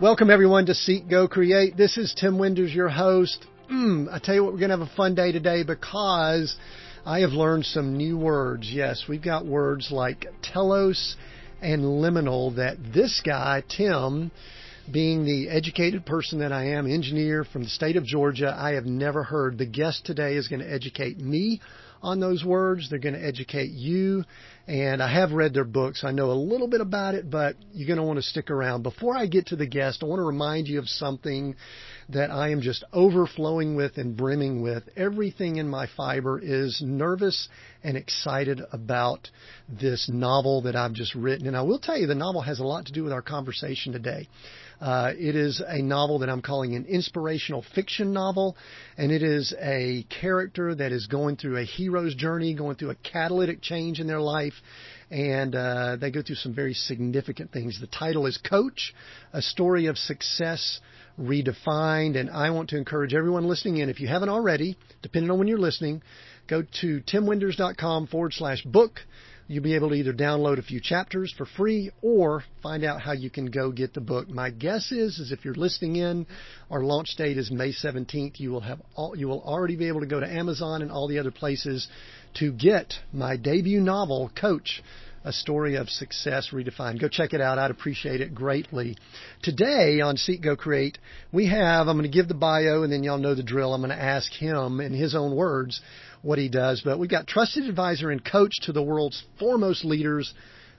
Welcome everyone to Seek Go Create. This is Tim Winders, your host. Mm, I tell you what, we're going to have a fun day today because I have learned some new words. Yes, we've got words like telos and liminal that this guy, Tim, being the educated person that I am, engineer from the state of Georgia, I have never heard. The guest today is going to educate me on those words. They're going to educate you. And I have read their books. I know a little bit about it, but you're going to want to stick around. Before I get to the guest, I want to remind you of something that I am just overflowing with and brimming with. Everything in my fiber is nervous and excited about this novel that I've just written. And I will tell you, the novel has a lot to do with our conversation today. Uh, it is a novel that I'm calling an inspirational fiction novel, and it is a character that is going through a hero's journey, going through a catalytic change in their life, and uh, they go through some very significant things. The title is Coach, a story of success redefined, and I want to encourage everyone listening in, if you haven't already, depending on when you're listening, go to timwinders.com forward slash book You'll be able to either download a few chapters for free or find out how you can go get the book. My guess is, is if you're listening in, our launch date is May 17th. You will have all, you will already be able to go to Amazon and all the other places to get my debut novel, Coach a story of success redefined. Go check it out. I'd appreciate it greatly. Today on Seek Go Create, we have, I'm going to give the bio and then y'all know the drill. I'm going to ask him in his own words what he does. But we've got trusted advisor and coach to the world's foremost leaders,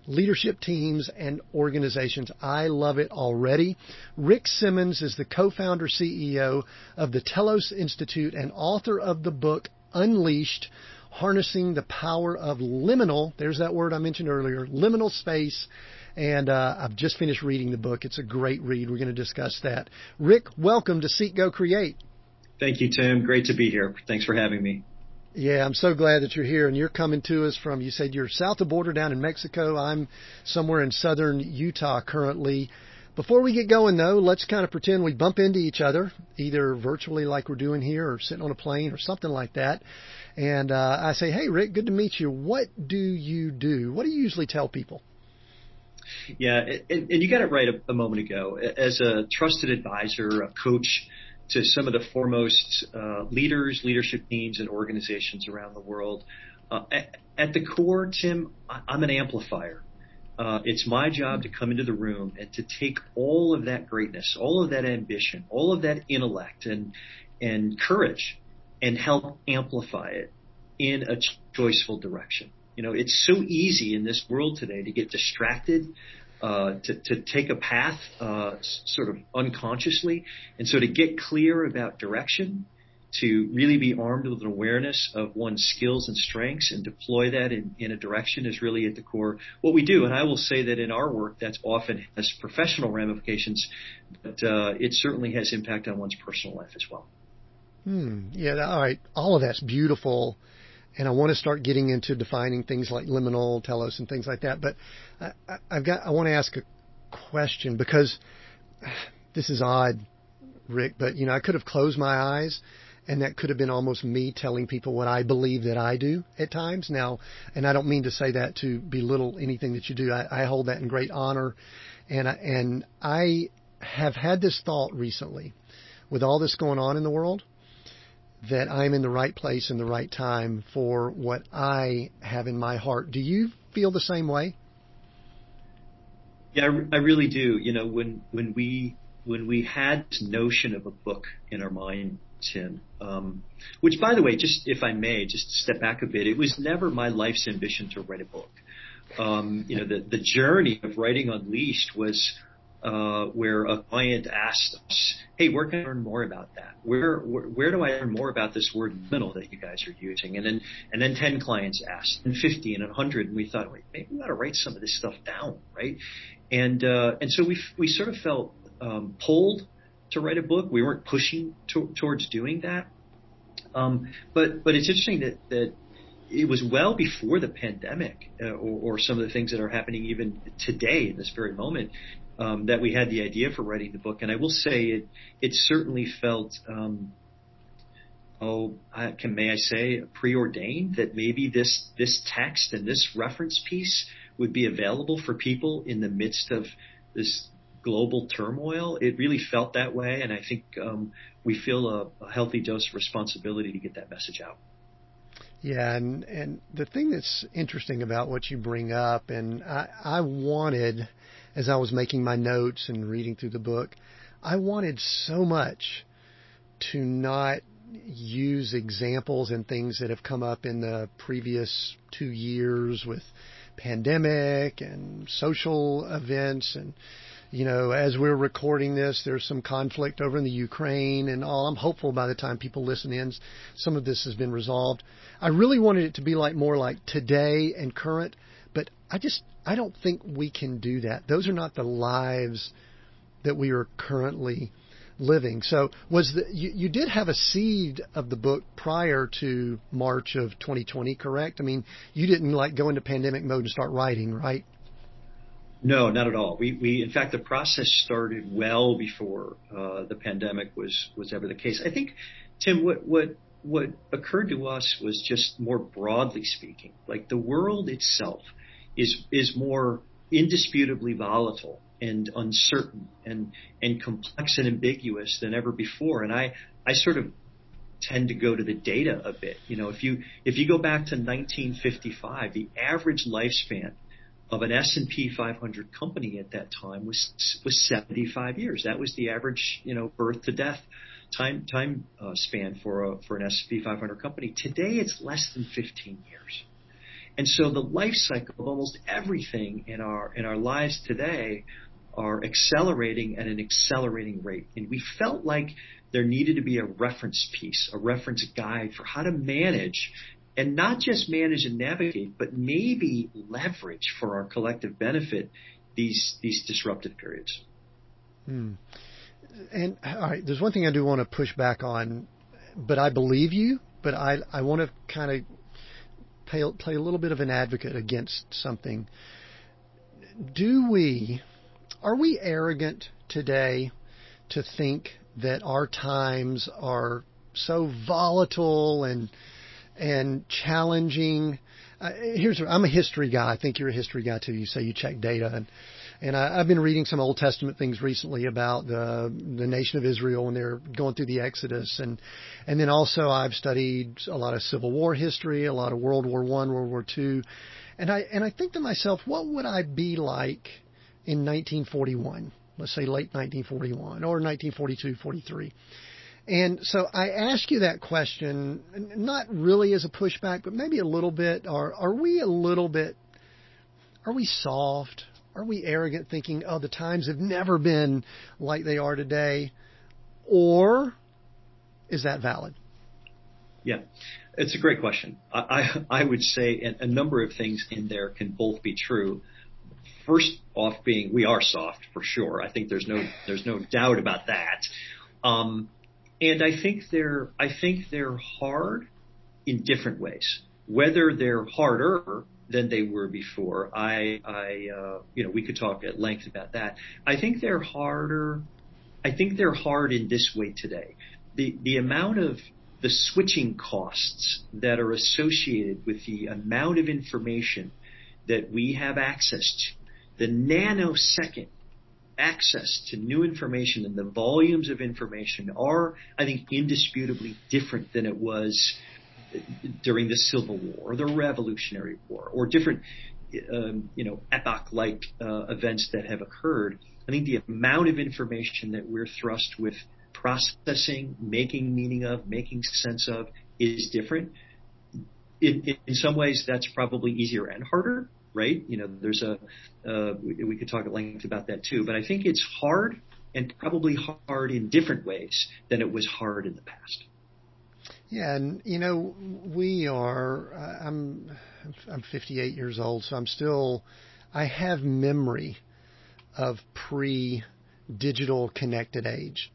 leadership teams, and organizations. I love it already. Rick Simmons is the co-founder CEO of the Telos Institute and author of the book Unleashed, Harnessing the Power of Liminal. There's that word I mentioned earlier, liminal space. And uh, I've just finished reading the book. It's a great read. We're going to discuss that. Rick, welcome to Seek Go Create. Thank you, Tim. Great to be here. Thanks for having me. Yeah, I'm so glad that you're here and you're coming to us from, you said you're south of the border down in Mexico. I'm somewhere in southern Utah currently. Before we get going though, let's kind of pretend we bump into each other, either virtually like we're doing here or sitting on a plane or something like that. And uh, I say, hey, Rick, good to meet you. What do you do? What do you usually tell people? Yeah, and, and you got it right a, a moment ago. As a trusted advisor, a coach, to some of the foremost uh, leaders, leadership teams, and organizations around the world. Uh, at, the core, Tim, I'm an amplifier. Uh, it's my job to come into the room and to take all of that greatness, all of that ambition, all of that intellect and and courage, and help amplify it in a choiceful direction. You know, it's so easy in this world today to get distracted uh, to, to take a path uh, sort of unconsciously. And so to get clear about direction, to really be armed with an awareness of one's skills and strengths and deploy that in, in a direction is really at the core what we do. And I will say that in our work, that's often has professional ramifications, but uh, it certainly has impact on one's personal life as well. Hmm. Yeah. All right. All of that's beautiful and I want to start getting into defining things like liminal, telos, and things like that. But I, I've got I want to ask a question because this is odd, Rick. But you know, I could have closed my eyes, and that could have been almost me telling people what I believe that I do at times. Now, and I don't mean to say that to belittle anything that you do. I, I hold that in great honor, and I, and I have had this thought recently, with all this going on in the world that I'm in the right place in the right time for what I have in my heart. Do you feel the same way? Yeah, I, I really do. You know, when when we when we had this notion of a book in our mind, Tim, um, which by the way, just if I may, just step back a bit, it was never my life's ambition to write a book. Um, you know, the the journey of writing Unleashed was where a client asked us, "Hey, where can I learn more about that? Where, do I learn more about this word middle that you guys are using?" And then and then ten clients asked, and fifty, and a hundred, and we thought, wait, maybe we ought to write some of this stuff down, right? And uh, and so we we sort of felt um, pulled to write a book. We weren't pushing to, towards doing that, um, but but it's interesting that that it was well before the pandemic uh, or, or, some of the things that are happening even today in this very moment um, that we had the idea for writing the book. And I will say it it certainly felt um, oh I, can may I say preordained that maybe this this text and this reference piece would be available for people in the midst of this global turmoil, it really felt that way, and I think um, we feel a, a healthy dose of responsibility to get that message out. Yeah, and and the thing that's interesting about what you bring up, and I, I wanted, as I was making my notes and reading through the book, I wanted so much to not use examples and things that have come up in the previous two years with pandemic and social events and you know, as we're recording this, there's some conflict over in the Ukraine and all. I'm hopeful by the time people listen in, some of this has been resolved. I really wanted it to be like more like today and current, but I just, I don't think we can do that. Those are not the lives that we are currently living. So was the, you, you did have a seed of the book prior to March of 2020, correct? I mean, you didn't like go into pandemic mode and start writing, right? No, not at all. We, we, in fact, the process started well before uh, the pandemic was was ever the case. I think, Tim, what what what occurred to us was just more broadly speaking, like the world itself is is more indisputably volatile and uncertain and and complex and ambiguous than ever before. And I I sort of tend to go to the data a bit. You know, if you if you go back to 1955, the average lifespan of an S&P 500 company at that time was was 75 years. That was the average, you know, birth to death time time uh, span for a for an S&P 500 company. Today, it's less than 15 years. And so the life cycle of almost everything in our in our lives today are accelerating at an accelerating rate. And we felt like there needed to be a reference piece, a reference guide for how to manage and not just manage and navigate, but maybe leverage for our collective benefit these these disruptive periods. Hmm. And all right, there's one thing I do want to push back on, but I believe you. But I I want to kind of play, play a little bit of an advocate against something. Do we are we arrogant today to think that our times are so volatile and and challenging. Uh, here's I'm a history guy. I think you're a history guy too. You say you check data and and I, I've been reading some Old Testament things recently about the the nation of Israel when they're going through the Exodus, and and then also I've studied a lot of Civil War history, a lot of World War One, World War Two, and I and I think to myself, what would I be like in 1941? Let's say late 1941 or 1942, 43. And so I ask you that question, not really as a pushback, but maybe a little bit. Are are we a little bit? Are we soft? Are we arrogant, thinking, "Oh, the times have never been like they are today," or is that valid? Yeah, it's a great question. I I, I would say a, a number of things in there can both be true first off being we are soft for sure. I think there's no there's no doubt about that. Um, and I think they're I think they're hard in different ways. Whether they're harder than they were before, I I uh, you know we could talk at length about that. I think they're harder. I think they're hard in this way today. The the amount of the switching costs that are associated with the amount of information that we have access to, the nanosecond access to new information and the volumes of information are, I think, indisputably different than it was during the Civil War or the Revolutionary War or different, um, you know, epoch-like uh, events that have occurred. I think the amount of information that we're thrust with processing, making meaning of, making sense of is different. In, in some ways, that's probably easier and harder right? You know, there's a uh, we, we could talk at length about that too, but I think it's hard and probably hard in different ways than it was hard in the past. Yeah, and you know, we are. Uh, I'm I'm 58 years old, so I'm still. I have memory of pre-digital connected age.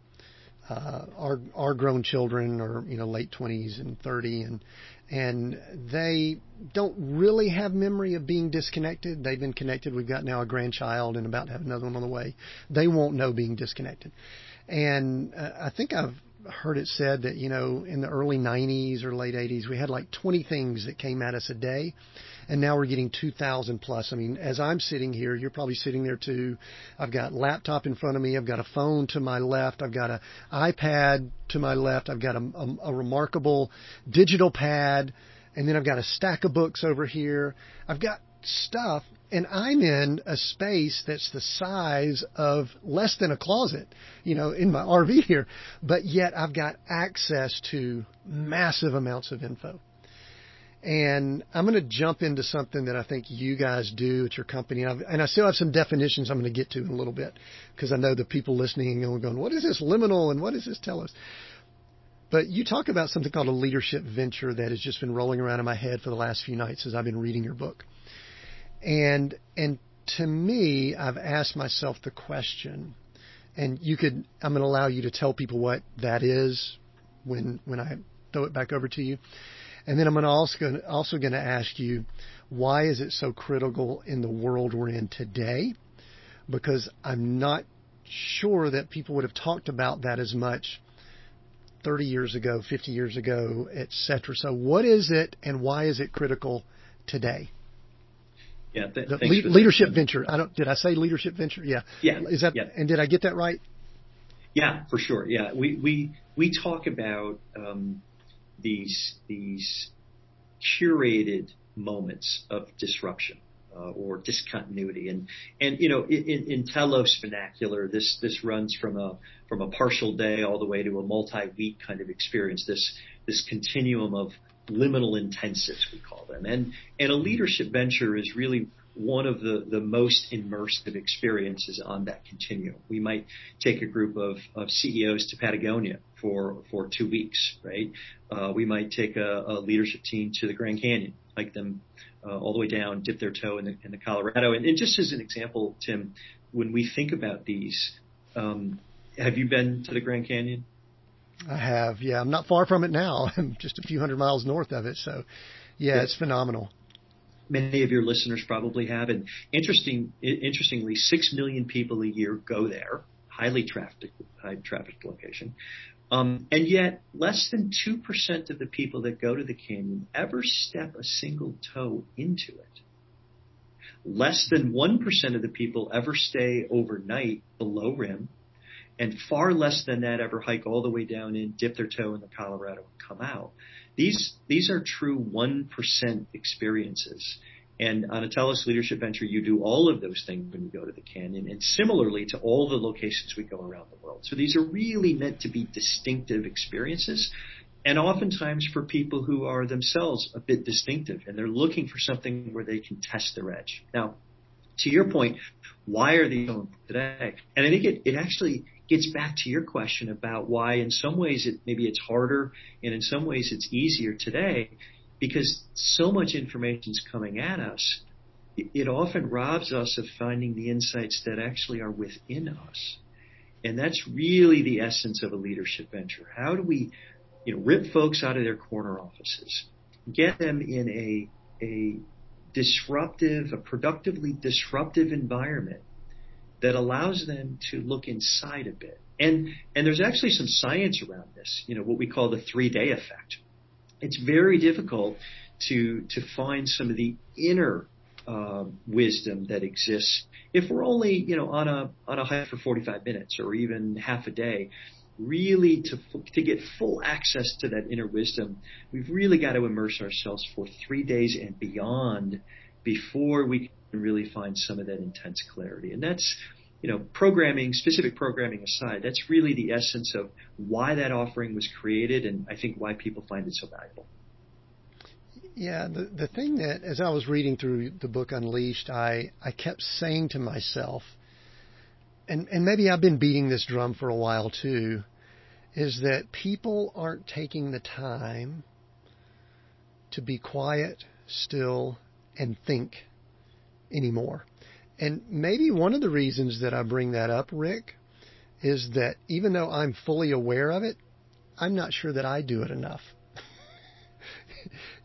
Uh, our our grown children are you know late 20s and 30, and and they don't really have memory of being disconnected. They've been connected. We've got now a grandchild and about to have another one on the way. They won't know being disconnected. And uh, I think I've heard it said that, you know, in the early 90s or late 80s, we had like 20 things that came at us a day. and now we're getting 2,000 plus. I mean, as I'm sitting here, you're probably sitting there too. I've got laptop in front of me. I've got a phone to my left. I've got an iPad to my left. I've got a, a, a remarkable digital pad, and then I've got a stack of books over here. I've got stuff and I'm in a space that's the size of less than a closet, you know, in my RV here, but yet I've got access to massive amounts of info. And I'm going to jump into something that I think you guys do at your company. And, and i still have some definitions I'm going to get to in a little bit because I know the people listening are going, what is this liminal and what does this tell us? But you talk about something called a leadership venture that has just been rolling around in my head for the last few nights as I've been reading your book. And and to me, I've asked myself the question, and you could I'm going to allow you to tell people what that is when when I throw it back over to you. And then I'm going to also also going to ask you why is it so critical in the world we're in today? Because I'm not sure that people would have talked about that as much 30 years ago, 50 years ago, etc. So what is it and why is it critical today? Yeah, th- the le- leadership venture. I don't. Did I say leadership venture? Yeah. Yeah. Is that? Yeah. And did I get that right? Yeah, for sure. Yeah, we we we talk about um, these these curated moments of disruption uh, or discontinuity, and and you know in, in Telos vernacular, this this runs from a from a partial day all the way to a multi week kind of experience. This this continuum of liminal intensives, we call them. And, and a leadership venture is really one of the, the most immersive experiences on that continuum. We might take a group of, of CEOs to Patagonia for, for two weeks, right? Uh, we might take a, a leadership team to the Grand Canyon, hike them uh, all the way down, dip their toe in the, in the Colorado. And, and just as an example, Tim, when we think about these, um, have you been to the Grand Canyon? I have, yeah. I'm not far from it now. I'm just a few hundred miles north of it. So, yeah, it's phenomenal. Many of your listeners probably have. And interesting, interestingly, six million people a year go there. Highly trafficked, high trafficked location. Um, and yet, less than 2% of the people that go to the canyon ever step a single toe into it. Less than 1% of the people ever stay overnight below rim and far less than that ever hike all the way down in, dip their toe in the Colorado and come out. These, these are true 1% experiences. And on a Telos Leadership Venture, you do all of those things when you go to the canyon and similarly to all the locations we go around the world. So these are really meant to be distinctive experiences and oftentimes for people who are themselves a bit distinctive and they're looking for something where they can test their edge. Now, to your point, why are these so important today? And I think it, it actually gets back to your question about why in some ways it maybe it's harder and in some ways it's easier today because so much information is coming at us. It often robs us of finding the insights that actually are within us. And that's really the essence of a leadership venture. How do we, you know, rip folks out of their corner offices, get them in a, a disruptive, a productively disruptive environment that allows them to look inside a bit. And, and there's actually some science around this, you know, what we call the three day effect. It's very difficult to, to find some of the inner uh, wisdom that exists if we're only, you know, on a, on a hike for 45 minutes or even half a day. Really to, to get full access to that inner wisdom, we've really got to immerse ourselves for three days and beyond before we can really find some of that intense clarity. And that's, you know, programming, specific programming aside, that's really the essence of why that offering was created and I think why people find it so valuable. Yeah, the the thing that as I was reading through the book Unleashed, I I kept saying to myself, and and maybe I've been beating this drum for a while too, is that people aren't taking the time to be quiet, still, and think anymore. And maybe one of the reasons that I bring that up, Rick, is that even though I'm fully aware of it, I'm not sure that I do it enough.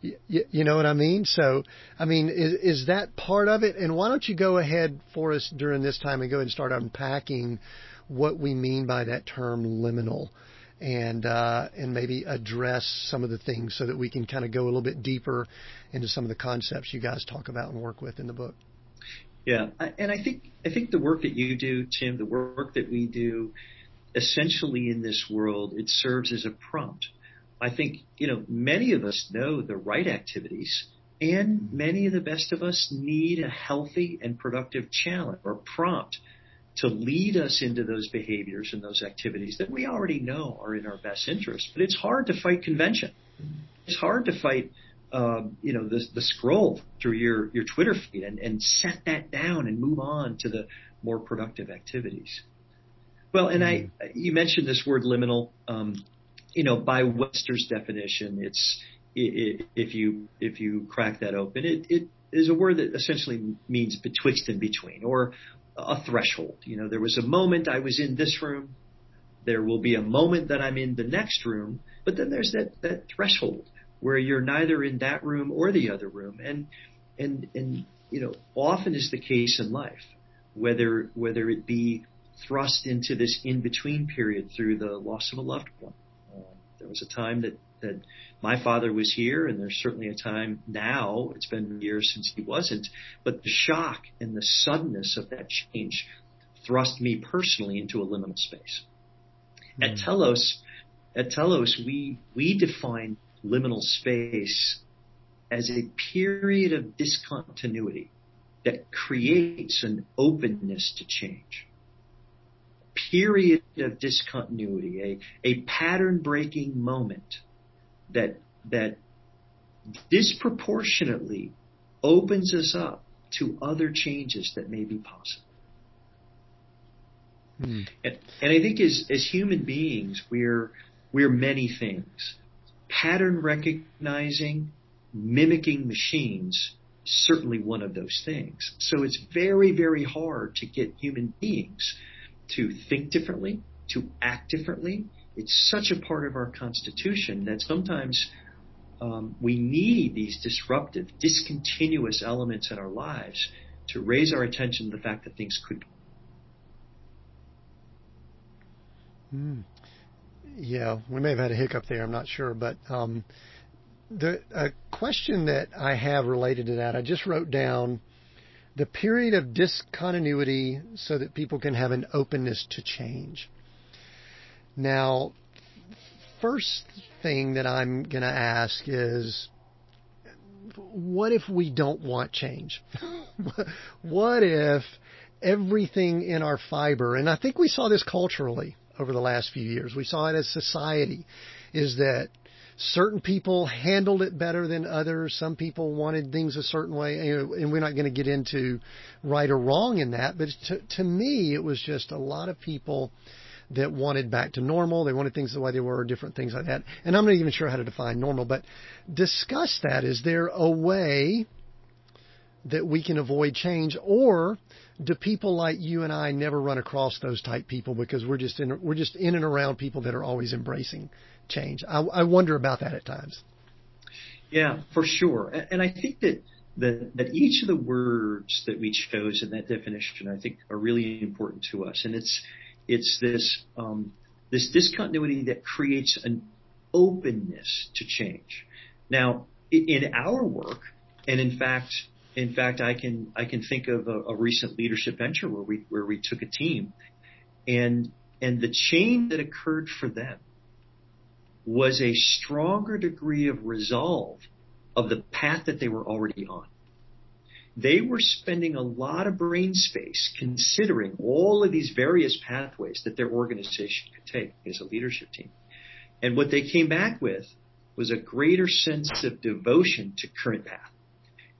you, you, know what I mean? So, I mean, is, is that part of it? And why don't you go ahead for us during this time and go ahead and start unpacking what we mean by that term liminal and uh, and maybe address some of the things so that we can kind of go a little bit deeper into some of the concepts you guys talk about and work with in the book. Yeah, and I think I think the work that you do, Tim, the work that we do, essentially in this world, it serves as a prompt. I think you know many of us know the right activities, and many of the best of us need a healthy and productive challenge or prompt to lead us into those behaviors and those activities that we already know are in our best interest. But it's hard to fight convention. It's hard to fight, um, you know, the, the scroll through your, your Twitter feed and, and set that down and move on to the more productive activities. Well, and I, you mentioned this word liminal. Um, you know, by Webster's definition, it's it, it, if you if you crack that open, it, it is a word that essentially means betwixt and between, or a threshold. You know, there was a moment I was in this room. There will be a moment that I'm in the next room, but then there's that, that threshold where you're neither in that room or the other room. And, and, and, you know, often is the case in life, whether, whether it be thrust into this in-between period through the loss of a loved one. Uh, there was a time that, that my father was here, and there's certainly a time now, it's been years since he wasn't, but the shock and the suddenness of that change thrust me personally into a liminal space. Mm. At Telos, at Telos, we, we define liminal space as a period of discontinuity that creates an openness to change. Period of discontinuity, a, a pattern breaking moment that that disproportionately opens us up to other changes that may be possible. Hmm. And, and I think as as human beings, we're we're many things. Pattern recognizing, mimicking machines, certainly one of those things. So it's very, very hard to get human beings to think differently, to act differently, it's such a part of our constitution that sometimes um, we need these disruptive, discontinuous elements in our lives to raise our attention to the fact that things could. Mm. Yeah, we may have had a hiccup there. I'm not sure, but um, the a question that I have related to that, I just wrote down the period of discontinuity so that people can have an openness to change. Now, first thing that I'm going to ask is what if we don't want change? what if everything in our fiber, and I think we saw this culturally over the last few years, we saw it as society, is that certain people handled it better than others. Some people wanted things a certain way, and we're not going to get into right or wrong in that. But to, to me, it was just a lot of people that wanted back to normal. They wanted things the way they were, different things like that. And I'm not even sure how to define normal, but discuss that. Is there a way that we can avoid change or do people like you and I never run across those type people because we're just in we're just in and around people that are always embracing change. I, I wonder about that at times. Yeah, for sure. And I think that that, that each of the words that we chose in that definition, I think, are really important to us. And it's it's this um, this discontinuity that creates an openness to change. Now, in our work, and in fact, in fact, I can I can think of a, a recent leadership venture where we where we took a team, and and the change that occurred for them was a stronger degree of resolve of the path that they were already on they were spending a lot of brain space considering all of these various pathways that their organization could take as a leadership team. And what they came back with was a greater sense of devotion to current path.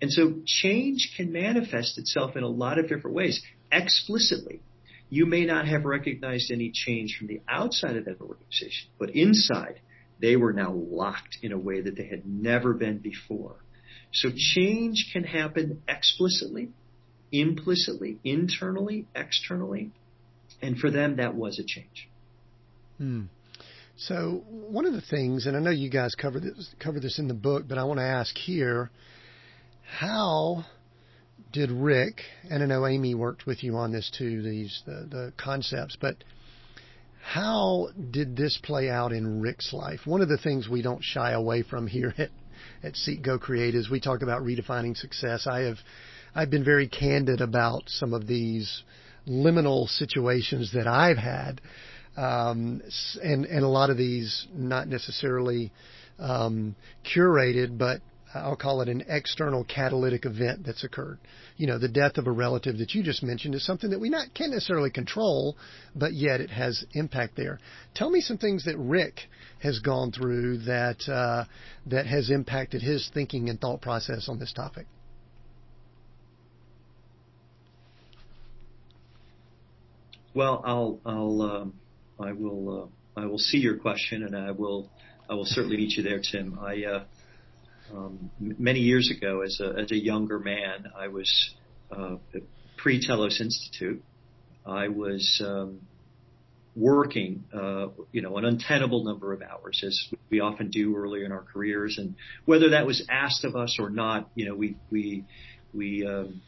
And so change can manifest itself in a lot of different ways. Explicitly, you may not have recognized any change from the outside of that organization, but inside, they were now locked in a way that they had never been before. So change can happen explicitly, implicitly, internally, externally. And for them, that was a change. Hmm. So one of the things, and I know you guys cover this, cover this in the book, but I want to ask here, how did Rick, and I know Amy worked with you on this too, these the, the concepts, but How did this play out in Rick's life? One of the things we don't shy away from here at, at Seek Go Create is we talk about redefining success. I have I've been very candid about some of these liminal situations that I've had, um, and and a lot of these not necessarily um, curated, but I'll call it an external catalytic event that's occurred. You know, the death of a relative that you just mentioned is something that we not can't necessarily control, but yet it has impact there. Tell me some things that Rick has gone through that uh, that has impacted his thinking and thought process on this topic. Well, I'll, I'll, um, I will, uh, I will see your question, and I will, I will certainly meet you there, Tim. I, uh, um, many years ago, as a as a younger man, I was uh, pre Telos Institute. I was um, working, uh, you know, an untenable number of hours, as we often do early in our careers, and whether that was asked of us or not, you know, we we we um,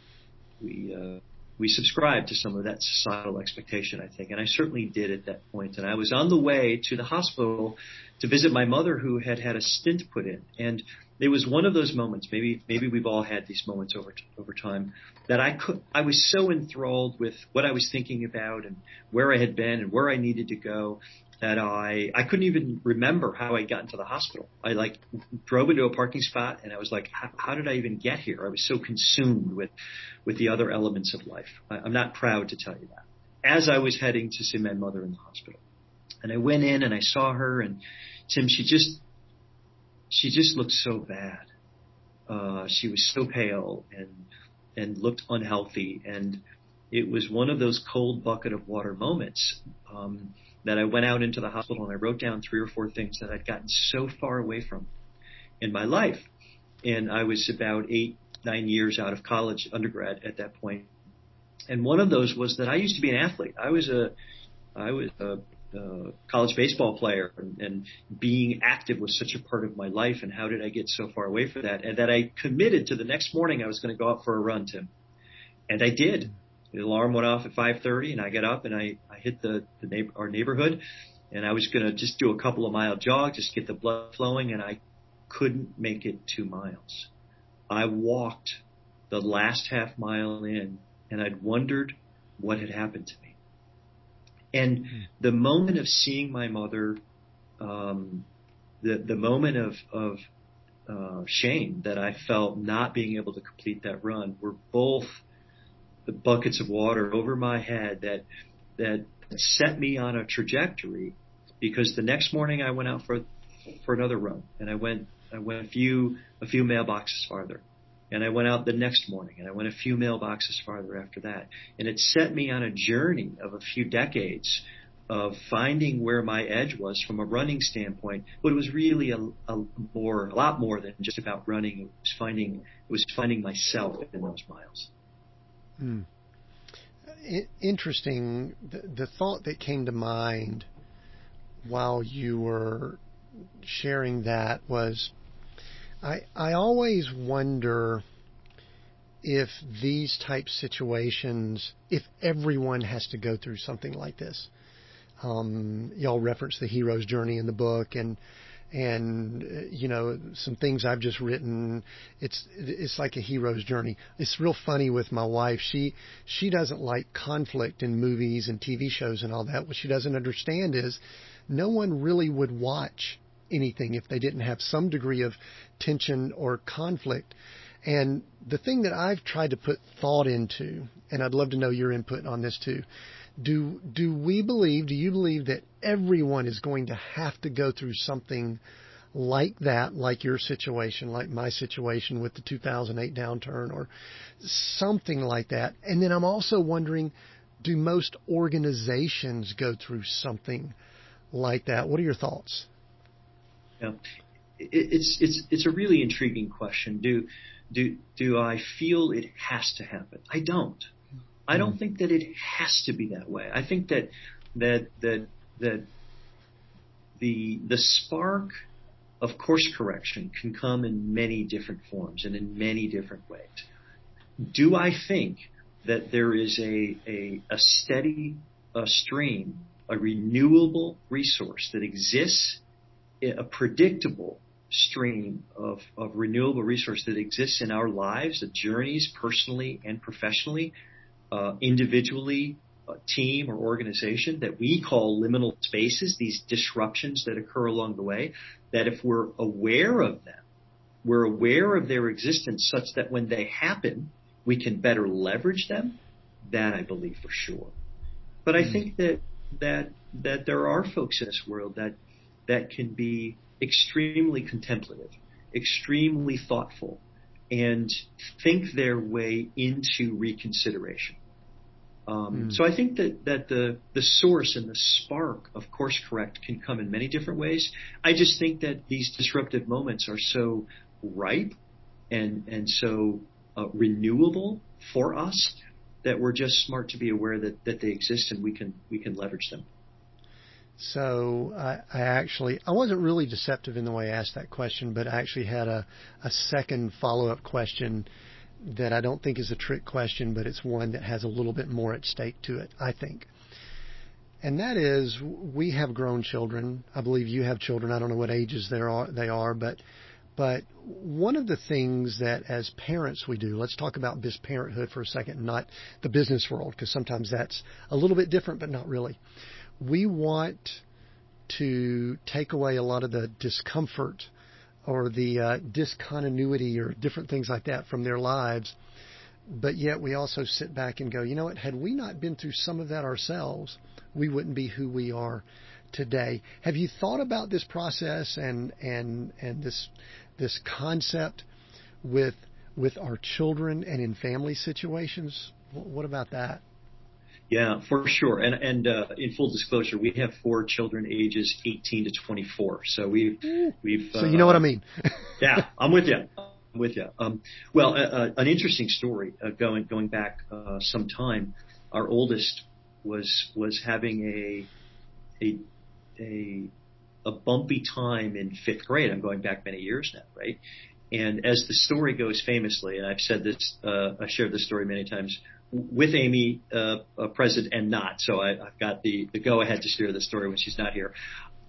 we uh, we subscribed to some of that societal expectation, I think, and I certainly did at that point. And I was on the way to the hospital to visit my mother, who had had a stint put in, and it was one of those moments. Maybe maybe we've all had these moments over over time that I could. I was so enthralled with what I was thinking about and where I had been and where I needed to go that I I couldn't even remember how I got into the hospital. I like drove into a parking spot and I was like, how did I even get here? I was so consumed with with the other elements of life. I, I'm not proud to tell you that. As I was heading to see my mother in the hospital, and I went in and I saw her and Tim, she just she just looked so bad. Uh, she was so pale and and looked unhealthy, and it was one of those cold bucket of water moments um, that I went out into the hospital and I wrote down three or four things that I'd gotten so far away from in my life, and I was about eight nine years out of college undergrad at that point, and one of those was that I used to be an athlete. I was a I was a college baseball player and, and being active was such a part of my life and how did I get so far away from that? And that I committed to the next morning I was going to go out for a run Tim. And I did. The alarm went off at 5:30 and I got up and I, I hit the, the neighbor, our neighborhood and I was going to just do a couple of mile jog just get the blood flowing and I couldn't make it 2 miles. I walked the last half mile in and I'd wondered what had happened to me and hmm. the moment of seeing my mother, um, the the moment of of uh, shame that I felt not being able to complete that run were both the buckets of water over my head that that set me on a trajectory because the next morning I went out for for another run and I went I went a few a few mailboxes farther and I went out the next morning and I went a few mailboxes farther after that. And it set me on a journey of a few decades of finding where my edge was from a running standpoint, but it was really a, a more, a lot more than just about running. It was finding, it was finding myself in those miles. Hmm. Interesting. The, the thought that came to mind while you were sharing that was I I always wonder if these type situations, if everyone has to go through something like this. Um, y'all reference the hero's journey in the book, and and uh, you know some things I've just written. It's it's like a hero's journey. It's real funny with my wife. She she doesn't like conflict in movies and TV shows and all that. What she doesn't understand is no one really would watch anything if they didn't have some degree of tension or conflict. And the thing that I've tried to put thought into, and I'd love to know your input on this too. Do do we believe? Do you believe that everyone is going to have to go through something like that, like your situation, like my situation with the 2008 downturn, or something like that? And then I'm also wondering, do most organizations go through something like that? What are your thoughts? Yeah. It's it's it's a really intriguing question. Do do do I feel it has to happen? I don't. I don't hmm. think that it has to be that way. I think that that that that the the spark of course correction can come in many different forms and in many different ways. Do I think that there is a a, a steady a stream a renewable resource that exists, a predictable stream of, of renewable resource that exists in our lives, the journeys personally and professionally, uh, individually, uh, team or organization that we call liminal spaces, these disruptions that occur along the way, that if we're aware of them, we're aware of their existence such that when they happen, we can better leverage them. That I believe for sure. But I mm. think that that that there are folks in this world that that can be extremely contemplative, extremely thoughtful, and think their way into reconsideration. Um, mm. So I think that that the the source and the spark of course correct can come in many different ways. I just think that these disruptive moments are so ripe and and so uh, renewable for us that we're just smart to be aware that that they exist and we can we can leverage them. So I, I actually I wasn't really deceptive in the way I asked that question, but I actually had a, a second follow up question that I don't think is a trick question, but it's one that has a little bit more at stake to it, I think. And that is, we have grown children. I believe you have children. I don't know what ages they are, they are, but but one of the things that as parents we do, let's talk about this parenthood for a second, not the business world, because sometimes that's a little bit different, but not really we want to take away a lot of the discomfort or the uh, discontinuity or different things like that from their lives. But yet we also sit back and go, you know what? Had we not been through some of that ourselves, we wouldn't be who we are today. Have you thought about this process and and and this this concept with with our children and in family situations? What about that? Yeah, for sure. And and uh, in full disclosure, we have four children ages 18 to 24. So we've we've. So you know what I mean. yeah, I'm with you. I'm with you. Um, well, uh, uh, an interesting story uh, going going back uh, some time. Our oldest was was having a a a a bumpy time in fifth grade. I'm going back many years now, right? And as the story goes famously, and I've said this, uh, I shared this story many times with Amy uh, uh, present and not. So I, have got the, the go ahead to share the story when she's not here.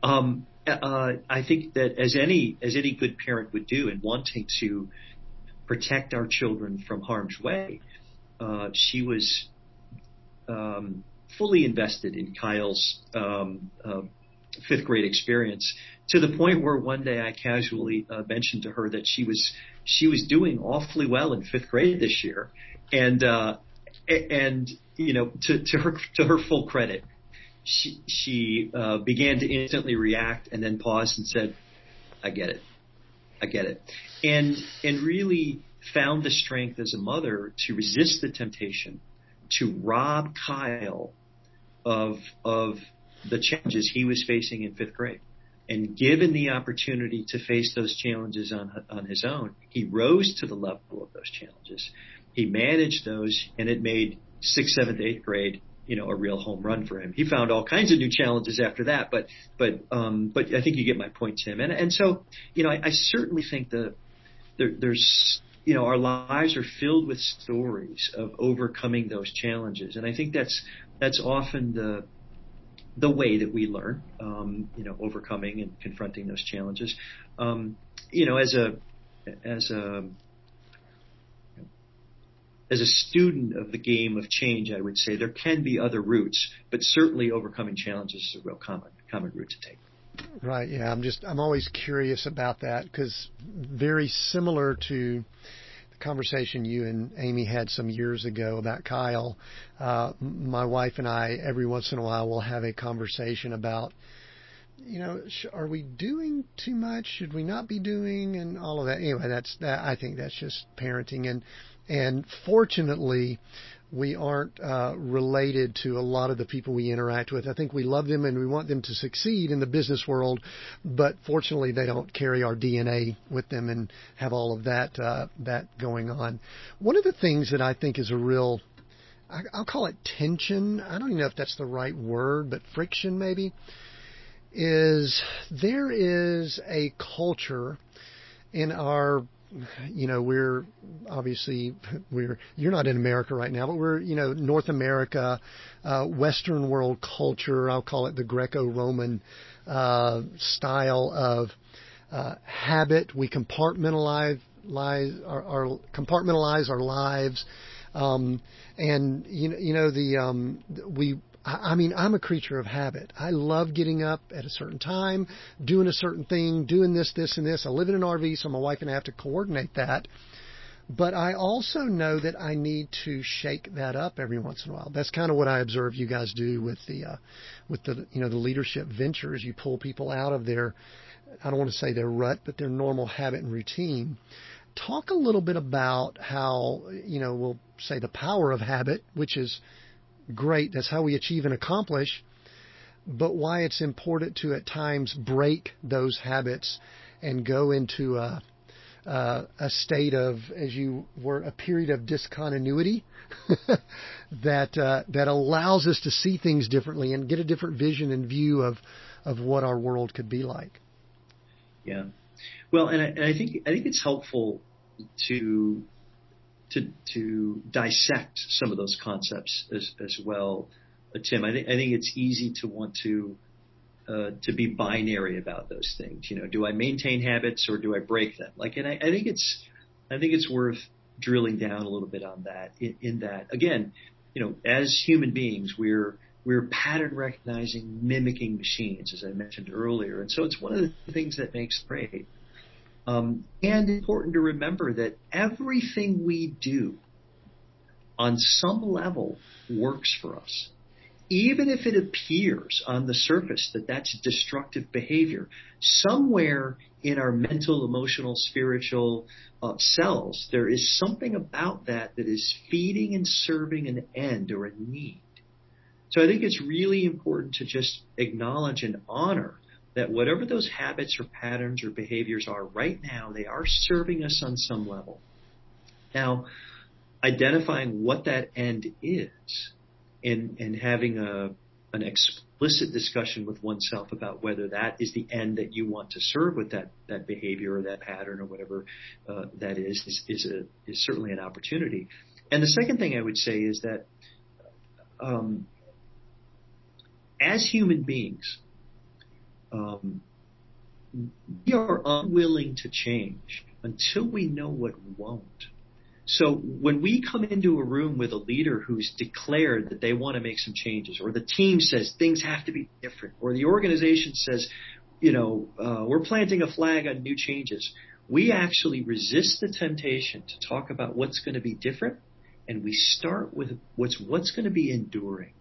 Um, uh, I think that as any as any good parent would do in wanting to protect our children from harm's way, uh, she was um, fully invested in Kyle's um, uh, fifth grade experience to the point where one day I casually uh, mentioned to her that she was she was doing awfully well in fifth grade this year, and uh, and you know, to, to her to her full credit, she she uh, began to instantly react and then paused and said, "I get it, I get it," and and really found the strength as a mother to resist the temptation to rob Kyle of of the challenges he was facing in fifth grade. And given the opportunity to face those challenges on on his own, he rose to the level of those challenges he managed those, and it made sixth, seventh, eighth grade, you know, a real home run for him. He found all kinds of new challenges after that, but but um, but I think you get my point, Tim. And and so, you know, I, I certainly think that there, there's you know, our lives are filled with stories of overcoming those challenges, and I think that's that's often the the way that we learn, um, you know, overcoming and confronting those challenges. Um, you know, as a as a as a student of the game of change, I would say there can be other routes, but certainly overcoming challenges is a real common common route to take. Right. Yeah. I'm just I'm always curious about that because very similar to conversation you and Amy had some years ago about Kyle. Uh, my wife and I every once in a while will have a conversation about you know, sh- are we doing too much? Should we not be doing? And all of that. Anyway, that's that. I think that's just parenting. And and fortunately, we aren't uh, related to a lot of the people we interact with. I think we love them and we want them to succeed in the business world, but fortunately, they don't carry our DNA with them and have all of that uh, that going on. One of the things that I think is a real I'll call it tension. I don't even know if that's the right word, but friction maybe. Is there is a culture in our you know, we're obviously we're you're not in America right now, but we're you know North America, uh, Western world culture. I'll call it the Greco-Roman uh, style of uh, habit. We compartmentalize our, our compartmentalize our lives, um, and you know you know the um, we I mean, I'm a creature of habit. I love getting up at a certain time, doing a certain thing, doing this, this, and this. I live in an RV, so my wife and I have to coordinate that. But I also know that I need to shake that up every once in a while. That's kind of what I observe you guys do with the, uh, with the, you know, the leadership ventures. You pull people out of their, I don't want to say their rut, but their normal habit and routine. Talk a little bit about how, you know, we'll say the power of habit, which is great. That's how we achieve and accomplish. But why it's important to at times break those habits and go into a, uh, a state of, as you were, a period of discontinuity that uh, that allows us to see things differently and get a different vision and view of of what our world could be like. Yeah, well, and I, and I think I think it's helpful to to to dissect some of those concepts as as well, uh, Tim. I think I think it's easy to want to uh, to be binary about those things. You know, do I maintain habits or do I break them? Like, and I, I think it's I think it's worth drilling down a little bit on that. In, in that, again, you know, as human beings, we're we're pattern recognizing, mimicking machines, as I mentioned earlier, and so it's one of the things that makes great. Um, and important to remember that everything we do on some level works for us. Even if it appears on the surface that that's destructive behavior, somewhere in our mental, emotional, spiritual uh, cells, there is something about that that is feeding and serving an end or a need. So I think it's really important to just acknowledge and honor that whatever those habits or patterns or behaviors are right now, they are serving us on some level. Now, identifying what that end is and, and having a, an explicit discussion with oneself about whether that is the end that you want to serve with that, that behavior or that pattern or whatever uh, that is, is, is, a, is certainly an opportunity. And the second thing I would say is that um, as human beings, um, we are unwilling to change until we know what won't. So when we come into a room with a leader who's declared that they want to make some changes, or the team says things have to be different, or the organization says, you know, uh, we're planting a flag on new changes, we actually resist the temptation to talk about what's going to be different, and we start with what's what's going to be enduring.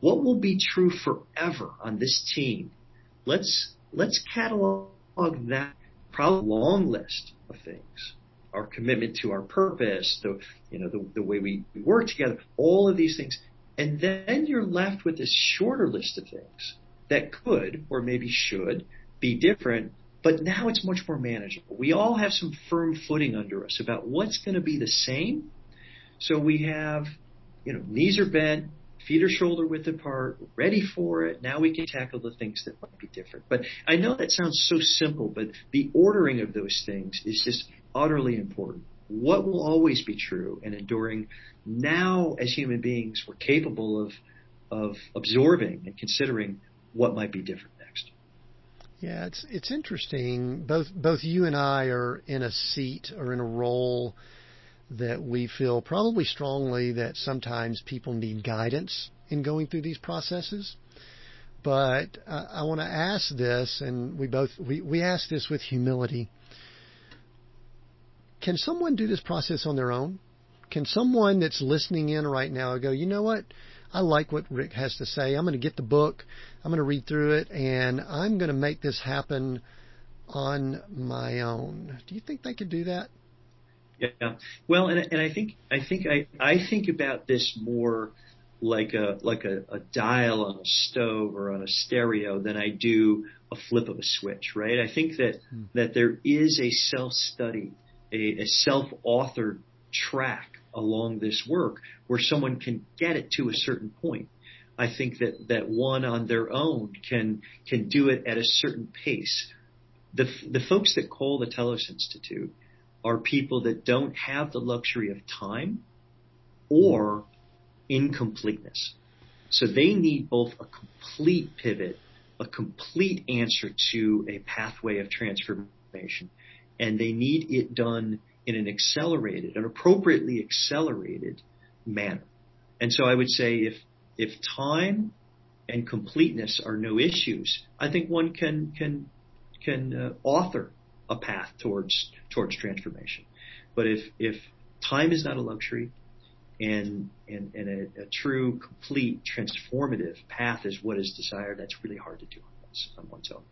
What will be true forever on this team let's let's catalog that probably long list of things. Our commitment to our purpose, the you know the, the way we work together, all of these things, and then you're left with this shorter list of things that could or maybe should be different, but now it's much more manageable. We all have some firm footing under us about what's going to be the same. So we have, you know, knees are bent, feet are shoulder width apart, ready for it. Now we can tackle the things that might be different. But I know that sounds so simple, but the ordering of those things is just utterly important. What will always be true and enduring now as human beings we're capable of of absorbing and considering what might be different next. Yeah, it's it's interesting. Both both you and I are in a seat or in a role that we feel probably strongly that sometimes people need guidance in going through these processes. But uh, I want to ask this, and we both we, we ask this with humility. Can someone do this process on their own? Can someone that's listening in right now go, you know what? I like what Rick has to say. I'm going to get the book. I'm going to read through it, and I'm going to make this happen on my own. Do you think they could do that? Yeah. Well, and and I think I think I I think about this more like a like a, a dial on a stove or on a stereo than I do a flip of a switch, right? I think that hmm. that there is a self study, a, a self authored track along this work where someone can get it to a certain point. I think that that one on their own can can do it at a certain pace. The the folks that call the Telos Institute are people that don't have the luxury of time or incompleteness. So they need both a complete pivot, a complete answer to a pathway of transformation, and they need it done in an accelerated, an appropriately accelerated manner. And so I would say if, if time and completeness are no issues, I think one can, can, can uh, author a path towards, towards transformation. But if, if time is not a luxury and, and, and a, a true, complete, transformative path is what is desired, that's really hard to do on one's own.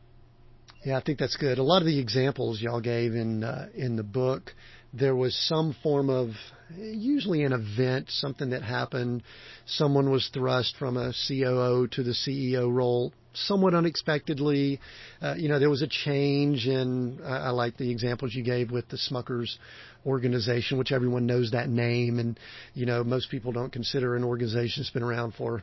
Yeah, I think that's good. A lot of the examples y'all gave in uh, in the book there was some form of usually an event, something that happened. Someone was thrust from a COO to the CEO role somewhat unexpectedly. Uh, you know, there was a change in, I, I like the examples you gave with the Smuckers organization, which everyone knows that name. And, you know, most people don't consider an organization that's been around for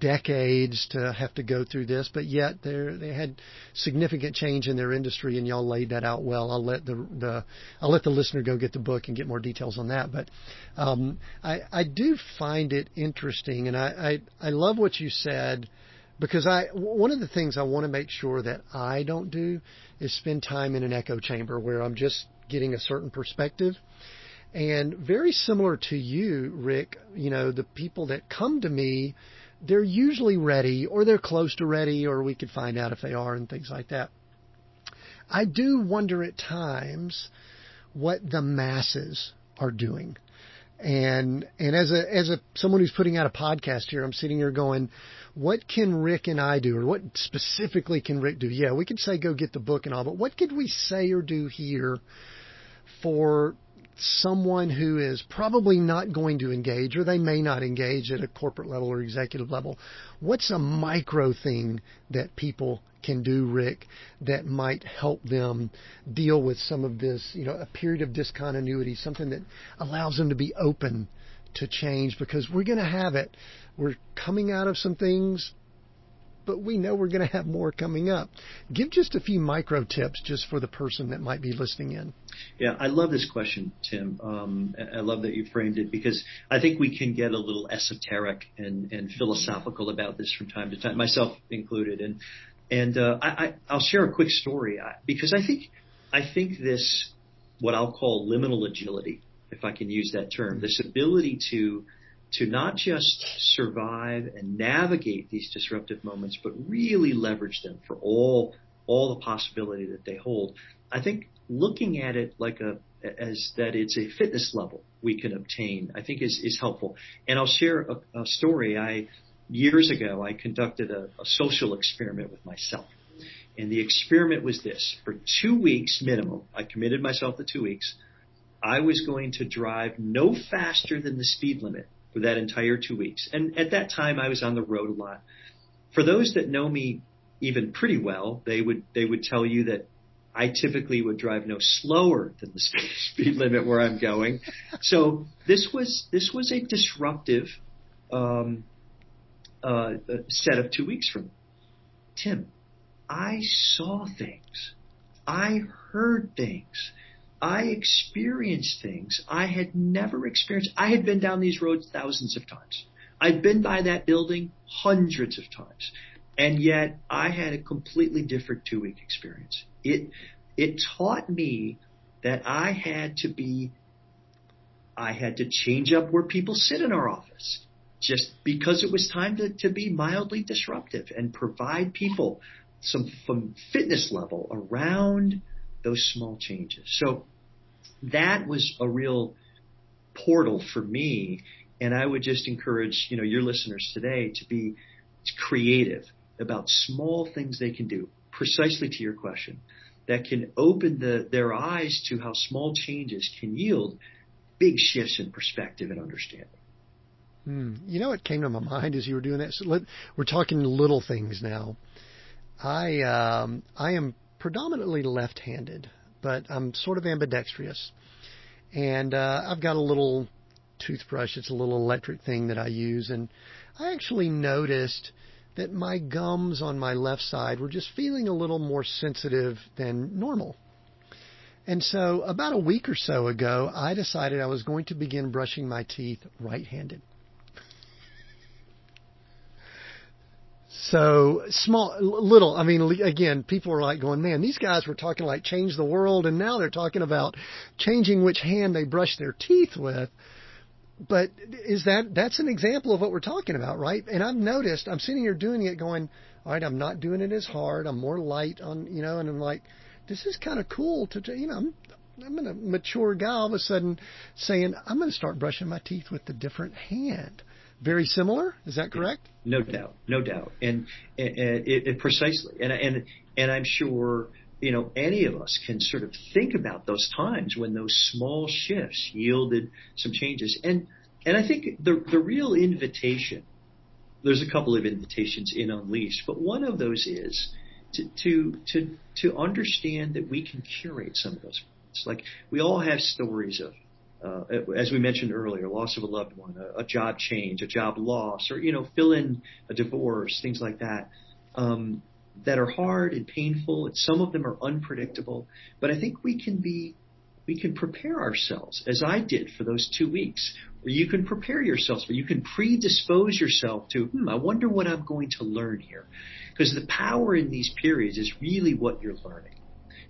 decades to have to go through this, but yet they they had significant change in their industry, and y'all laid that out well. I'll let the the I'll let the listener go get the book and get more details on that. But um, I I do find it interesting, and I I, I love what you said because I one of the things I want to make sure that I don't do is spend time in an echo chamber where I'm just getting a certain perspective. And very similar to you, Rick, you know, the people that come to me they're usually ready or they're close to ready or we could find out if they are and things like that. I do wonder at times what the masses are doing. And and as a as a someone who's putting out a podcast here, I'm sitting here going, what can Rick and I do, or what specifically can Rick do? Yeah, we could say go get the book and all, but what could we say or do here for someone who is probably not going to engage or they may not engage at a corporate level or executive level. What's a micro thing that people can do, Rick, that might help them deal with some of this, you know, a period of discontinuity, something that allows them to be open to change because we're going to have it. We're coming out of some things but we know we're going to have more coming up. Give just a few micro tips just for the person that might be listening in. Yeah, I love this question, Tim. Um, I love that you framed it because I think we can get a little esoteric and, and philosophical about this from time to time, myself included. And and uh, I, will share a quick story because I think I think this what I'll call liminal agility, if I can use that term, this ability to to not just survive and navigate these disruptive moments, but really leverage them for all all the possibility that they hold. I think looking at it like a as that it's a fitness level we can obtain, I think is is helpful. And I'll share a, a story. I years ago I conducted a, a social experiment with myself. And the experiment was this. For two weeks minimum, I committed myself to two weeks. I was going to drive no faster than the speed limit for that entire two weeks. And at that time, I was on the road a lot. For those that know me even pretty well, they would they would tell you that I typically would drive no slower than the speed, speed limit where I'm going. So this was this was a disruptive um, uh, set of two weeks from me. Tim, I saw things, I heard things I experienced things I had never experienced. I had been down these roads thousands of times. I'd been by that building hundreds of times. And yet I had a completely different two week experience. It, it taught me that I had to be, I had to change up where people sit in our office just because it was time to, to be mildly disruptive and provide people some, some fitness level around those small changes. So that was a real portal for me. And I would just encourage, you know, your listeners today to be creative about small things they can do, precisely to your question, that can open the, their eyes to how small changes can yield big shifts in perspective and understanding. Hmm. You know what came to my mind as you were doing that? So let, we're talking little things now. I um, I am predominantly left-handed, but I'm sort of ambidextrous. And uh, I've got a little toothbrush. It's a little electric thing that I use, and I actually noticed that my gums on my left side were just feeling a little more sensitive than normal. And so, about a week or so ago, I decided I was going to begin brushing my teeth right handed. So small, little. I mean, again, people are like going, "Man, these guys were talking like change the world, and now they're talking about changing which hand they brush their teeth with." But is that that's an example of what we're talking about, right? And I've noticed I'm sitting here doing it, going, "All right, I'm not doing it as hard. I'm more light on, you know." And I'm like, "This is kind of cool to, you know." I'm, I'm a mature guy all of a sudden saying, I'm going to start brushing my teeth with a different hand very similar. Is that correct? No doubt, no doubt, and, and, and it, it precisely, and and and I'm sure you know any of us can sort of think about those times when those small shifts yielded some changes, and and I think the the real invitation. There's a couple of invitations in Unleashed, but one of those is to to to to understand that we can curate some of those. Like we all have stories of as we mentioned earlier, loss of a loved one, a, a, job change, a job loss, or you know, fill in a divorce, things like that, um, that are hard and painful, and some of them are unpredictable. But I think we can be, we can prepare ourselves, as I did for those two weeks, where you can prepare yourselves, where you can predispose yourself to, hmm, I wonder what I'm going to learn here, because the power in these periods is really what you're learning.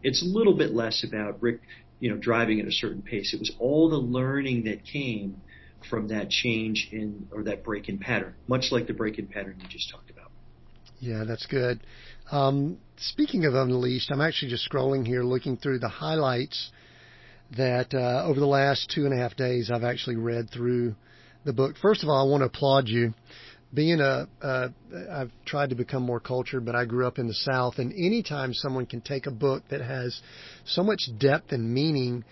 It's a little bit less about Rick you know, driving at a certain pace. It was all the learning that came from that change in or that break in pattern, much like the break in pattern you just talked about. Yeah, that's good. Um, speaking of Unleashed, I'm actually just scrolling here looking through the highlights that uh, over the last two and a half days I've actually read through the book. First of all, I want to applaud you being a, uh, I've tried to become more cultured, but I grew up in the South, and anytime someone can take a book that has so much depth and meaning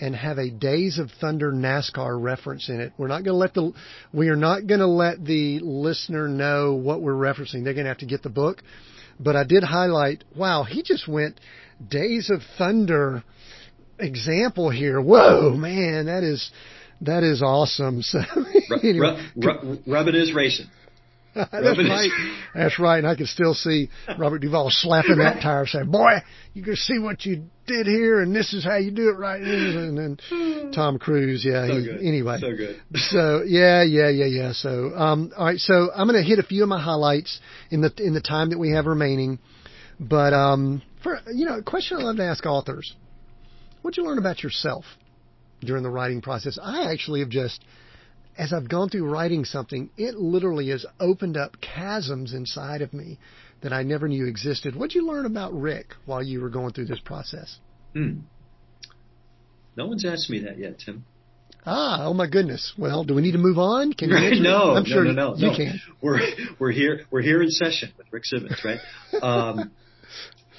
and have a Days of Thunder NASCAR reference in it, we're not going to let the, we are not going to let the listener know what we're referencing. They're going to have to get the book. But I did highlight, wow, he just went Days of Thunder example here. Whoa, man, that is, that is awesome. So anyway, rub, it is racing. That's right. That's right. And I can still see Robert Duvall slapping that tire saying, boy, you can see what you did here and this is how you do it right. And then Tom Cruise. Yeah. So he, good. Anyway. So good. so yeah, yeah, yeah, yeah. So, um, all right. So I'm going to hit a few of my highlights in the, in the time that we have remaining. But, um, for, you know, a question I love to ask authors. What'd you learn about yourself during the writing process? I actually have just, as I've gone through writing something, it literally has opened up chasms inside of me that I never knew existed. What'd you learn about Rick while you were going through this process? Hmm. No one's asked me that yet, Tim. Ah, oh my goodness. Well, do we need to move on? Can you right, no, I'm sure no, no, no, you no. can. We're we're here we're here in session with Rick Simmons, right? Um,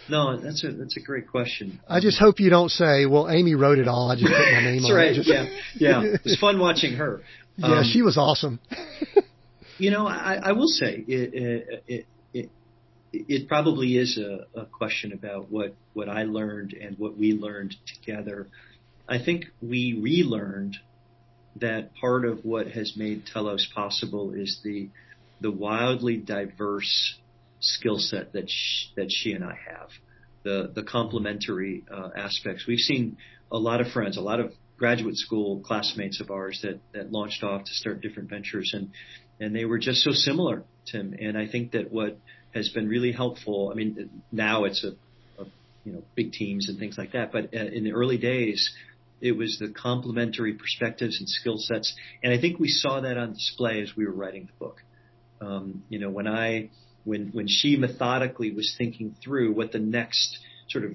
no, that's a that's a great question. I just hope you don't say, "Well, Amy wrote it all. I just put my name on right. it." Just... Yeah, yeah. It was fun watching her. Yeah, um, she was awesome. you know, I, I will say it, it, it, it probably is a, a question about what, what I learned and what we learned together. I think we relearned that part of what has made Telos possible is the the wildly diverse skill set that she, that she and I have, the the complementary uh, aspects. We've seen a lot of friends, a lot of graduate school classmates of ours that, that launched off to start different ventures and, and they were just so similar, Tim. And I think that what has been really helpful, I mean, now it's a, a you know, big teams and things like that, but uh, in the early days, it was the complementary perspectives and skill sets. And I think we saw that on display as we were writing the book. Um, you know, when I, when, when she methodically was thinking through what the next sort of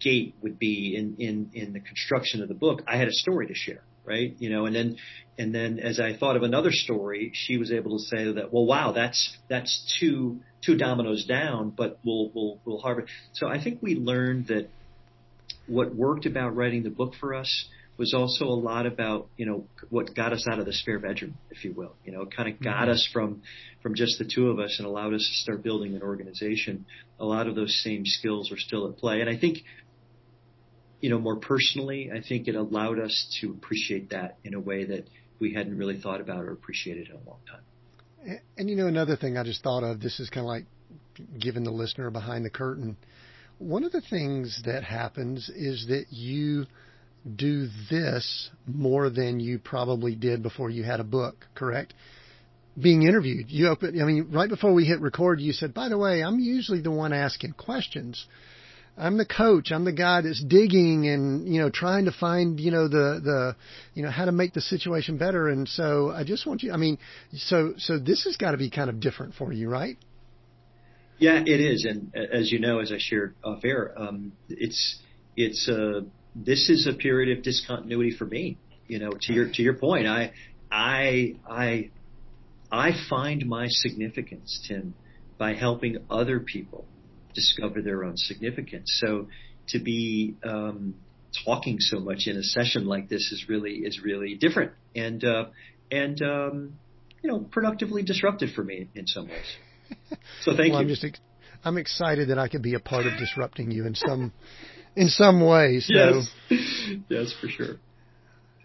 gate would be in, in, in the construction of the book, I had a story to share, right? You know, and then, and then as I thought of another story, she was able to say that, well, wow, that's, that's two, two dominoes down, but we'll, we'll, we'll harvest. So I think we learned that what worked about writing the book for us was also a lot about, you know, what got us out of the spare bedroom, if you will. You know, it kind of got mm-hmm. us from, from just the two of us and allowed us to start building an organization. A lot of those same skills are still at play. And I think, you know, more personally, I think it allowed us to appreciate that in a way that we hadn't really thought about or appreciated in a long time. And, and you know, another thing I just thought of, this is kind of like giving the listener behind the curtain one of the things that happens is that you do this more than you probably did before you had a book, correct? Being interviewed, you open, I mean, right before we hit record, you said, by the way, I'm usually the one asking questions. I'm the coach. I'm the guy that's digging and, you know, trying to find, you know, the, the, you know, how to make the situation better. And so I just want you, I mean, so, so this has got to be kind of different for you, right? Yeah, it is. And as you know, as I shared off air, um, it's, it's, uh, this is a period of discontinuity for me. You know, to your, to your point, I, I, I, I find my significance, Tim, by helping other people discover their own significance. So to be um, talking so much in a session like this is really is really different and uh, and um, you know productively disruptive for me in some ways. So thank well, you. I'm just ex- I'm excited that I could be a part of disrupting you in some in some way. So. Yes, yes, for sure.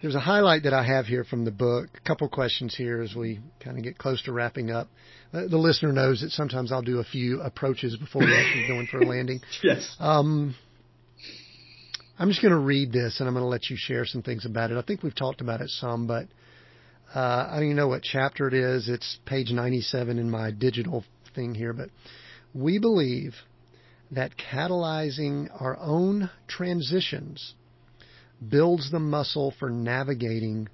There's a highlight that I have here from the book. A couple questions here as we kind of get close to wrapping up. Uh, the listener knows that sometimes I'll do a few approaches before we actually go in for a landing. Yes. Um, I'm just going to read this and I'm going to let you share some things about it. I think we've talked about it some, but uh, I don't even know what chapter it is. It's page 97 in my digital thing here, but we believe that catalyzing our own transitions builds the muscle for navigating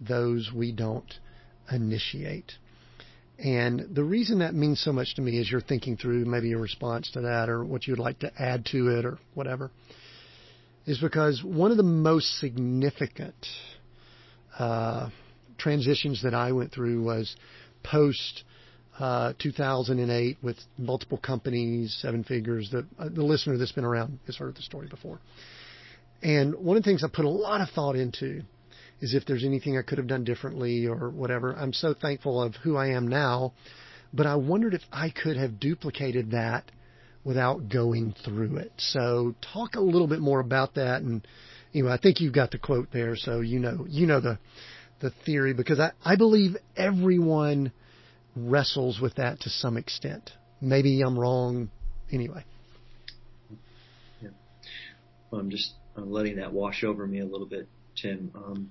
those we don't initiate. And the reason that means so much to me is you're thinking through maybe a response to that or what you'd like to add to it or whatever, is because one of the most significant uh, transitions that I went through was post uh, 2008 with multiple companies, seven figures. The, uh, the listener that's been around has heard the story before. And one of the things I put a lot of thought into is if there's anything I could have done differently or whatever. I'm so thankful of who I am now, but I wondered if I could have duplicated that without going through it. So talk a little bit more about that and anyway, I think you've got the quote there, so you know you know the the theory because I, I believe everyone wrestles with that to some extent. Maybe I'm wrong anyway. Yeah. Well, I'm just I'm letting that wash over me a little bit, Tim. Um,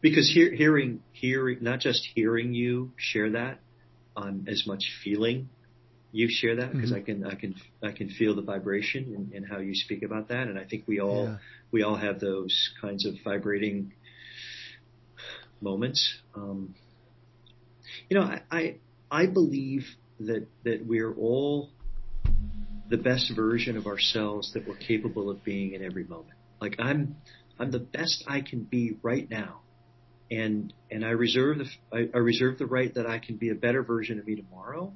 because hear, hearing, hearing, not just hearing you share that, I'm as much feeling you share that because mm-hmm. I can, I can, I can feel the vibration in, in, how you speak about that. And I think we all, yeah. we all have those kinds of vibrating moments. Um, you know, I, I, I believe that, that we're all the best version of ourselves that we're capable of being in every moment. Like I'm, I'm the best I can be right now. And, and I reserve the, I, I reserve the right that I can be a better version of me tomorrow.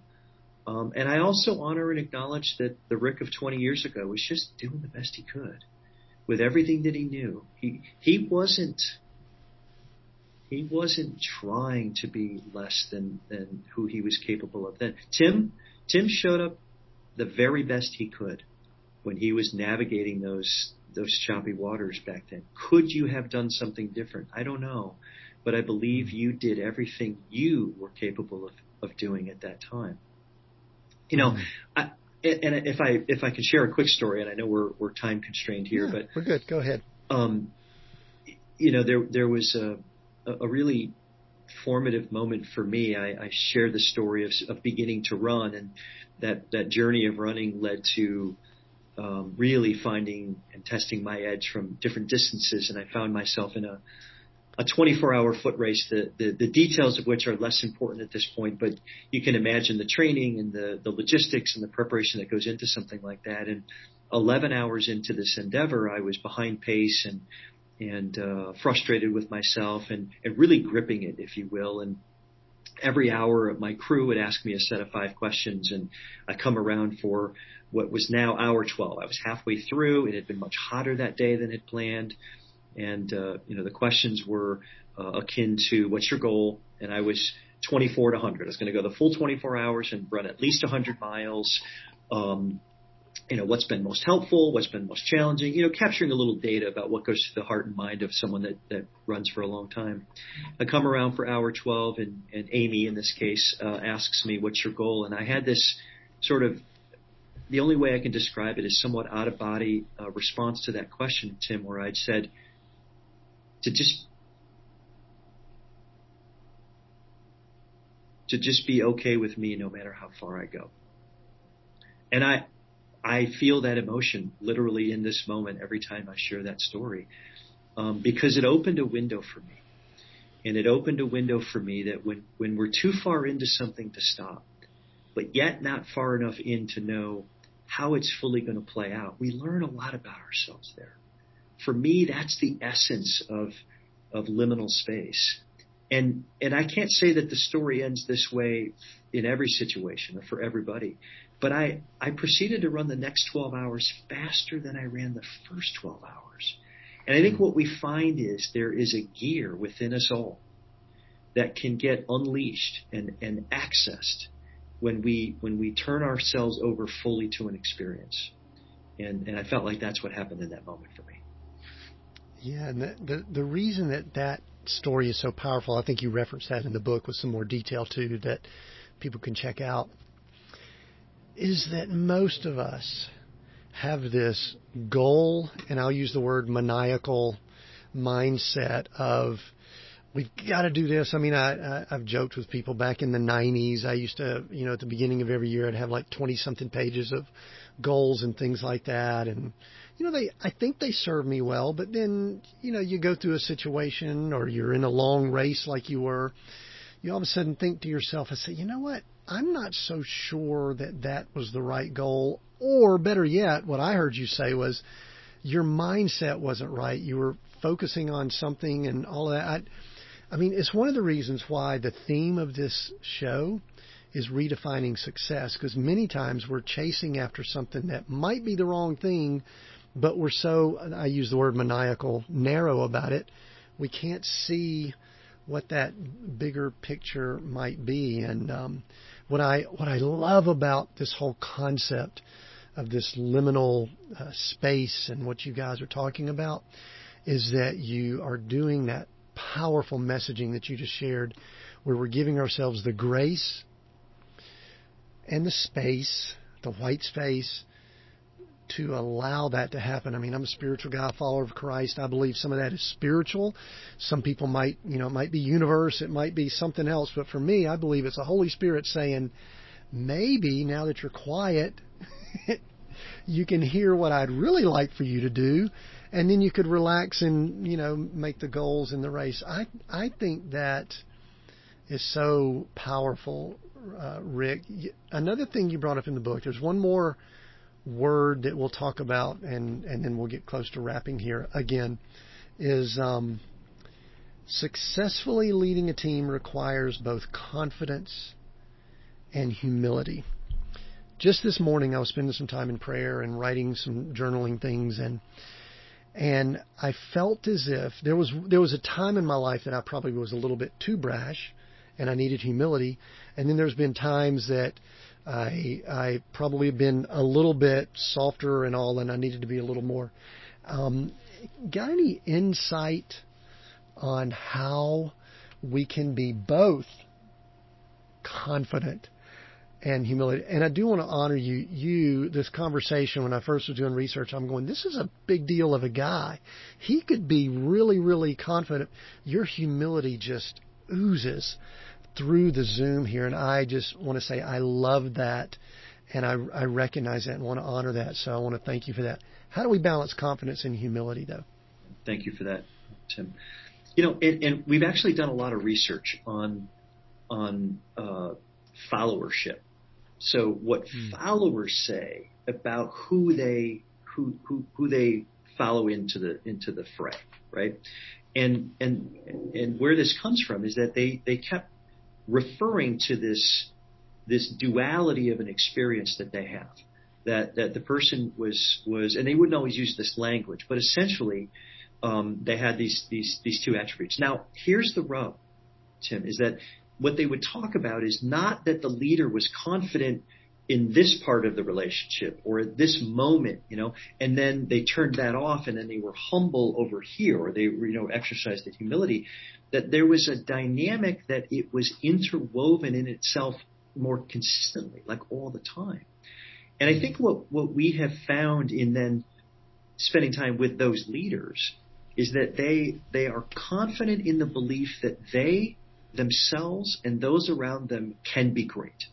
Um, and I also honor and acknowledge that the Rick of 20 years ago was just doing the best he could with everything that he knew. He, he wasn't, he wasn't trying to be less than, than who he was capable of then. Tim, Tim showed up the very best he could when he was navigating those those choppy waters back then. Could you have done something different? I don't know, but I believe you did everything you were capable of of doing at that time. You know, mm. I, and if I if I can share a quick story, and I know we're we're time constrained here, yeah, but we're good. Go ahead. Um, you know, there there was a a really formative moment for me. I, I share the story of, of beginning to run, and that that journey of running led to um, really finding and testing my edge from different distances, and I found myself in a a 24 hour foot race, the, the, the details of which are less important at this point, but you can imagine the training and the, the logistics and the preparation that goes into something like that. And 11 hours into this endeavor, I was behind pace and, and, uh, frustrated with myself and, and really gripping it, if you will. And every hour my crew would ask me a set of five questions and I come around for what was now hour 12. I was halfway through. It had been much hotter that day than had planned. And, uh, you know, the questions were uh, akin to what's your goal? And I was 24 to 100. I was going to go the full 24 hours and run at least 100 miles. Um, you know, what's been most helpful, what's been most challenging, you know, capturing a little data about what goes through the heart and mind of someone that, that runs for a long time. I come around for hour 12 and, and Amy in this case, uh, asks me, what's your goal? And I had this sort of the only way I can describe it is somewhat out of body uh, response to that question, Tim, where I'd said to just to just be okay with me no matter how far I go. And I I feel that emotion literally in this moment every time I share that story um, because it opened a window for me. And it opened a window for me that when, when we're too far into something to stop, but yet not far enough in to know how it's fully going to play out, we learn a lot about ourselves there. For me, that's the essence of, of liminal space. And, and I can't say that the story ends this way in every situation or for everybody, but I, I proceeded to run the next 12 hours faster than I ran the first 12 hours. And I think what we find is there is a gear within us all that can get unleashed and, and accessed when we when we turn ourselves over fully to an experience. And and I felt like that's what happened in that moment for me. Yeah, and the the, the reason that that story is so powerful, I think you referenced that in the book with some more detail too that people can check out, is that most of us have this goal, and I'll use the word maniacal mindset of we've got to do this. I mean, I, I I've joked with people back in the 90s. I used to, you know, at the beginning of every year, I'd have like 20 something pages of goals and things like that, and you know, they I think they serve me well. But then, you know, you go through a situation or you're in a long race like you were, you all of a sudden think to yourself, I say, you know what? I'm not so sure that that was the right goal. Or better yet, what I heard you say was your mindset wasn't right. You were focusing on something and all of that. I, I mean, it's one of the reasons why the theme of this show is redefining success because many times we're chasing after something that might be the wrong thing, but we're so, I use the word maniacal, narrow about it, we can't see what that bigger picture might be. And um, what I what I love about this whole concept of this liminal uh, space and what you guys are talking about is that you are doing that powerful messaging that you just shared, where we're giving ourselves the grace and the space, the white space, to allow that to happen. I mean, I'm a spiritual guy, a follower of Christ. I believe some of that is spiritual. Some people might, you know, it might be universe, it might be something else. But for me, I believe it's the Holy Spirit saying, maybe now that you're quiet, you can hear what I'd really like for you to do and then you could relax and you know make the goals in the race. I I think that is so powerful, uh, Rick. Another thing you brought up in the book. There's one more word that we'll talk about, and and then we'll get close to wrapping here again. Is um, successfully leading a team requires both confidence and humility. Just this morning, I was spending some time in prayer and writing some journaling things, and and I felt as if there was there was a time in my life that I probably was a little bit too brash, and I needed humility. And then there's been times that I I probably been a little bit softer and all, and I needed to be a little more. Um, got any insight on how we can be both confident and humility. And I do want to honor you. You, this conversation, when I first was doing research, I'm going, this is a big deal of a guy. He could be really, really confident. Your humility just oozes through the Zoom here. And I just want to say, I love that. And I, I recognize that and want to honor that. So I want to thank you for that. How do we balance confidence and humility, though? Thank you for that, Tim. You know, and, and we've actually done a lot of research on on uh, followership so what mm. followers say about who they who, who who they follow into the into the fray, right? And and and where this comes from is that they they kept referring to this this duality of an experience that they have. That that the person was was and they wouldn't always use this language, but essentially um, they had these these these two attributes. Now here's the rub, Tim, is that what they would talk about is not that the leader was confident in this part of the relationship or at this moment, you know, and then they turned that off and then they were humble over here or they, you know, exercised the humility, that there was a dynamic that it was interwoven in itself more consistently, like all the time. And I think what, what we have found in then spending time with those leaders is that they, they are confident in the belief that they themselves and those around them can be great.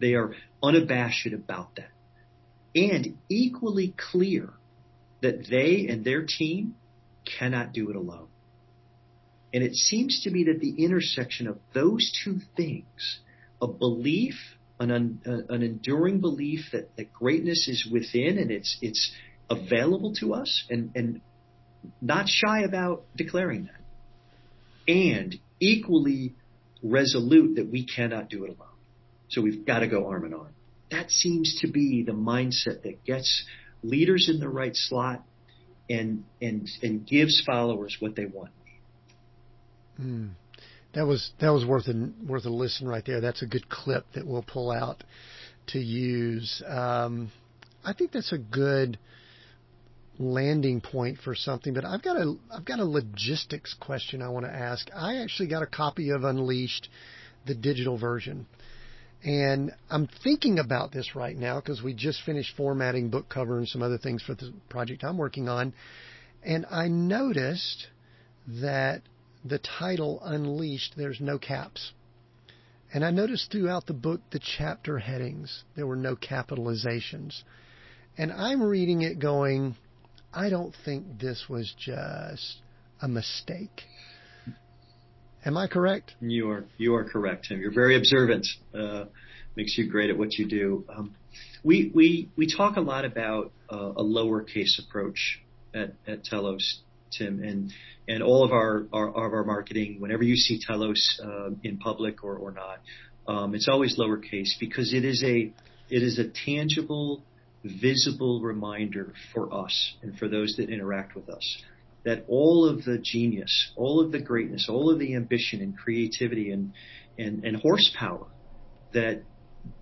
They are unabashed about that and equally clear that they and their team cannot do it alone. And it seems to me that the intersection of those two things, a belief, an, un, an enduring belief that, that greatness is within and it's, it's available to us and, and not shy about declaring that. And equally resolute that we cannot do it alone. So we've got to go arm in arm. That seems to be the mindset that gets leaders in the right slot and and and gives followers what they want. Mm. That was that was worth a worth a listen right there. That's a good clip that we'll pull out to use. Um, I think that's a good landing point for something. But I've got a I've got a logistics question I want to ask. I actually got a copy of Unleashed, the digital version. And I'm thinking about this right now because we just finished formatting book cover and some other things for the project I'm working on. And I noticed that the title Unleashed, there's no caps. And I noticed throughout the book the chapter headings, there were no capitalizations. And I'm reading it going, I don't think this was just a mistake. Am I correct? You are you are correct, Tim. You're very observant. Uh, makes you great at what you do. Um, we we we talk a lot about uh, a lowercase approach at at Telos, Tim, and and all of our, our of our marketing. Whenever you see Telos uh, in public or or not, um, it's always lowercase because it is a it is a tangible, visible reminder for us and for those that interact with us that all of the genius, all of the greatness, all of the ambition and creativity and, and, and horsepower that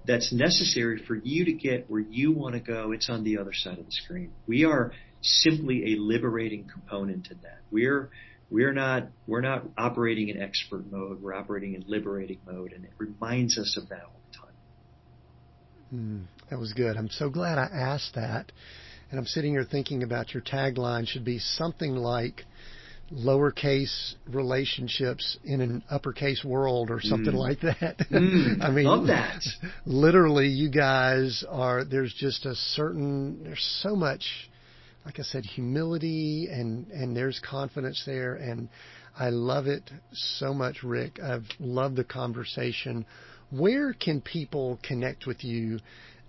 that's necessary for you to get where you want to go, it's on the other side of the screen. We are simply a liberating component in that. We're we're not we're not operating in expert mode. We're operating in liberating mode, and it reminds us of that all the time. Mm, that was good. I'm so glad I asked that and I'm sitting here thinking about your tagline should be something like lowercase relationships in an uppercase world or something mm. like that. Mm, I mean, love that. Literally, you guys are, there's just a certain, there's so much, like I said, humility and, and there's confidence there. And I love it so much, Rick. I've loved the conversation. Where can people connect with you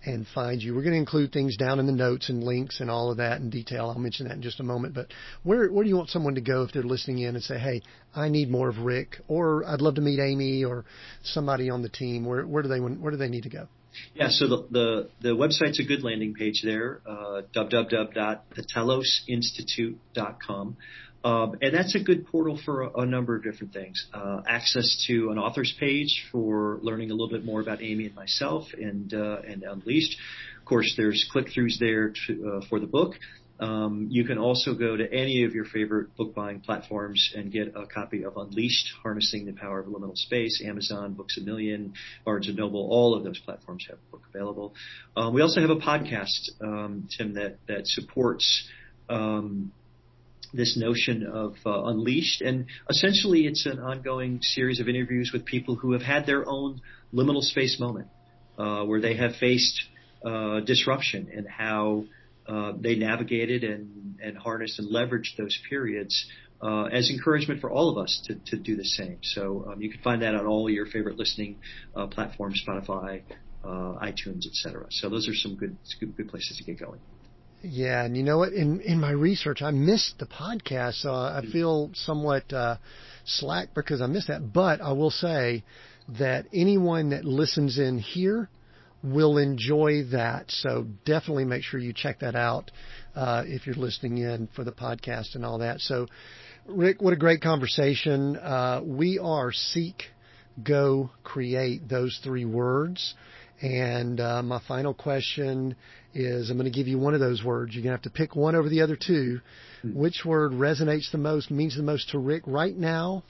and find you. We're going to include things down in the notes and links and all of that in detail. I'll mention that in just a moment. But where where do you want someone to go if they're listening in and say, "Hey, I need more of Rick," or "I'd love to meet Amy," or somebody on the team? Where where do they where do they need to go? Yeah, so the the, the website's a good landing page there, uh, www.thetelosinstitute.com. Um, and that's a good portal for a, a number of different things. Uh, access to an author's page for learning a little bit more about Amy and myself and uh, and Unleashed. Of course, there's click-throughs there to, uh, for the book. Um, you can also go to any of your favorite book buying platforms and get a copy of Unleashed, Harnessing the Power of Liminal Space, Amazon, Books a Million, Barnes and Noble, all of those platforms have a book available. Um, we also have a podcast, um, Tim, that, that supports um, this notion of uh, unleashed and essentially it's an ongoing series of interviews with people who have had their own liminal space moment uh, where they have faced uh, disruption and how uh, they navigated and, and harnessed and leveraged those periods uh, as encouragement for all of us to, to do the same. So um, you can find that on all your favorite listening uh, platforms, Spotify, iTunes, etc. So those are some good, good good places to get going. Yeah, and you know what? In in my research, I missed the podcast, so I feel somewhat uh, slack because I missed that. But I will say that anyone that listens in here will enjoy that. So definitely make sure you check that out uh, if you're listening in for the podcast and all that. So, Rick, what a great conversation. Uh, we are seek, go, create those three words. And uh, my final question is I'm going to give you one of those words. You're going to have to pick one over the other two. Mm-hmm. Which word resonates the most, means the most to Rick right now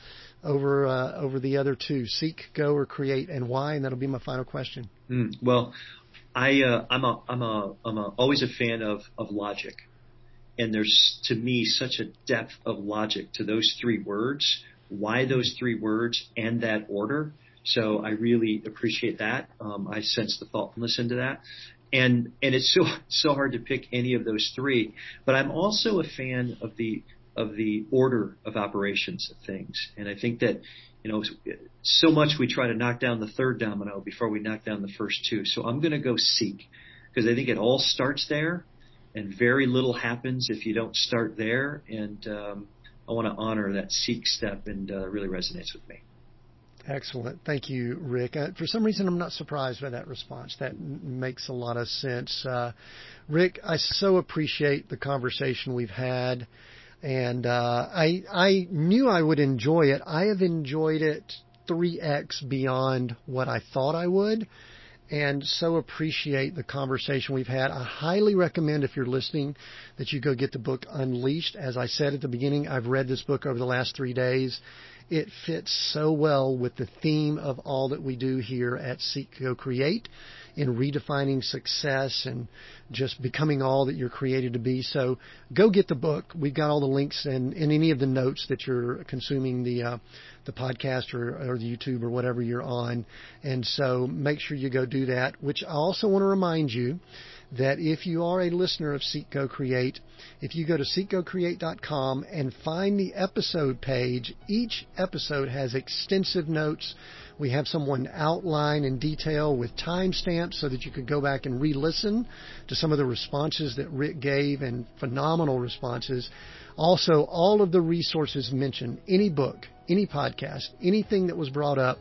over uh, over the other two? Seek, go, or create, and why? And that'll be my final question. Mm, well, I uh, I'm a I'm a I'm a, always a fan of of logic, and there's to me such a depth of logic to those three words. Why those three words and that order? So I really appreciate that. Um, I sense the thoughtfulness into that, and and it's so so hard to pick any of those three. But I'm also a fan of the of the order of operations of things, and I think that you know so much we try to knock down the third domino before we knock down the first two. So I'm going to go seek because I think it all starts there, and very little happens if you don't start there. And um, I want to honor that seek step, and uh, really resonates with me. Excellent. Thank you, Rick. Uh, for some reason, I'm not surprised by that response. That makes a lot of sense. Uh, Rick, I so appreciate the conversation we've had, and uh, I I knew I would enjoy it. I have enjoyed it 3x beyond what I thought I would, and so appreciate the conversation we've had. I highly recommend if you're listening that you go get the book Unleashed. As I said at the beginning, I've read this book over the last three days it fits so well with the theme of all that we do here at Seek Go Create in redefining success and just becoming all that you're created to be. So go get the book. We've got all the links in, in any of the notes that you're consuming the uh, the podcast or, or the YouTube or whatever you're on. And so make sure you go do that. Which I also want to remind you that if you are a listener of Seek Go Create, if you go to seekgocreate.com and find the episode page, each episode has extensive notes. We have someone outline in detail with timestamps so that you could go back and re-listen to some of the responses that Rick gave and phenomenal responses. Also, all of the resources mentioned, any book, any podcast, anything that was brought up,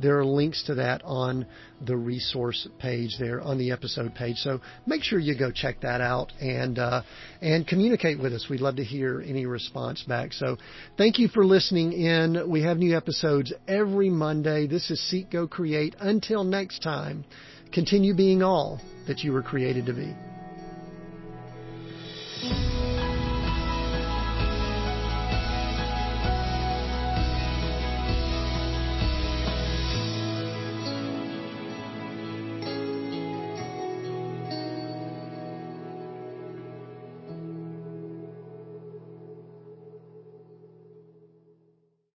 there are links to that on the resource page there on the episode page. So make sure you go check that out and uh, and communicate with us. We'd love to hear any response back. So thank you for listening in. We have new episodes every Monday. This is Seek Go Create. Until next time, continue being all that you were created to be.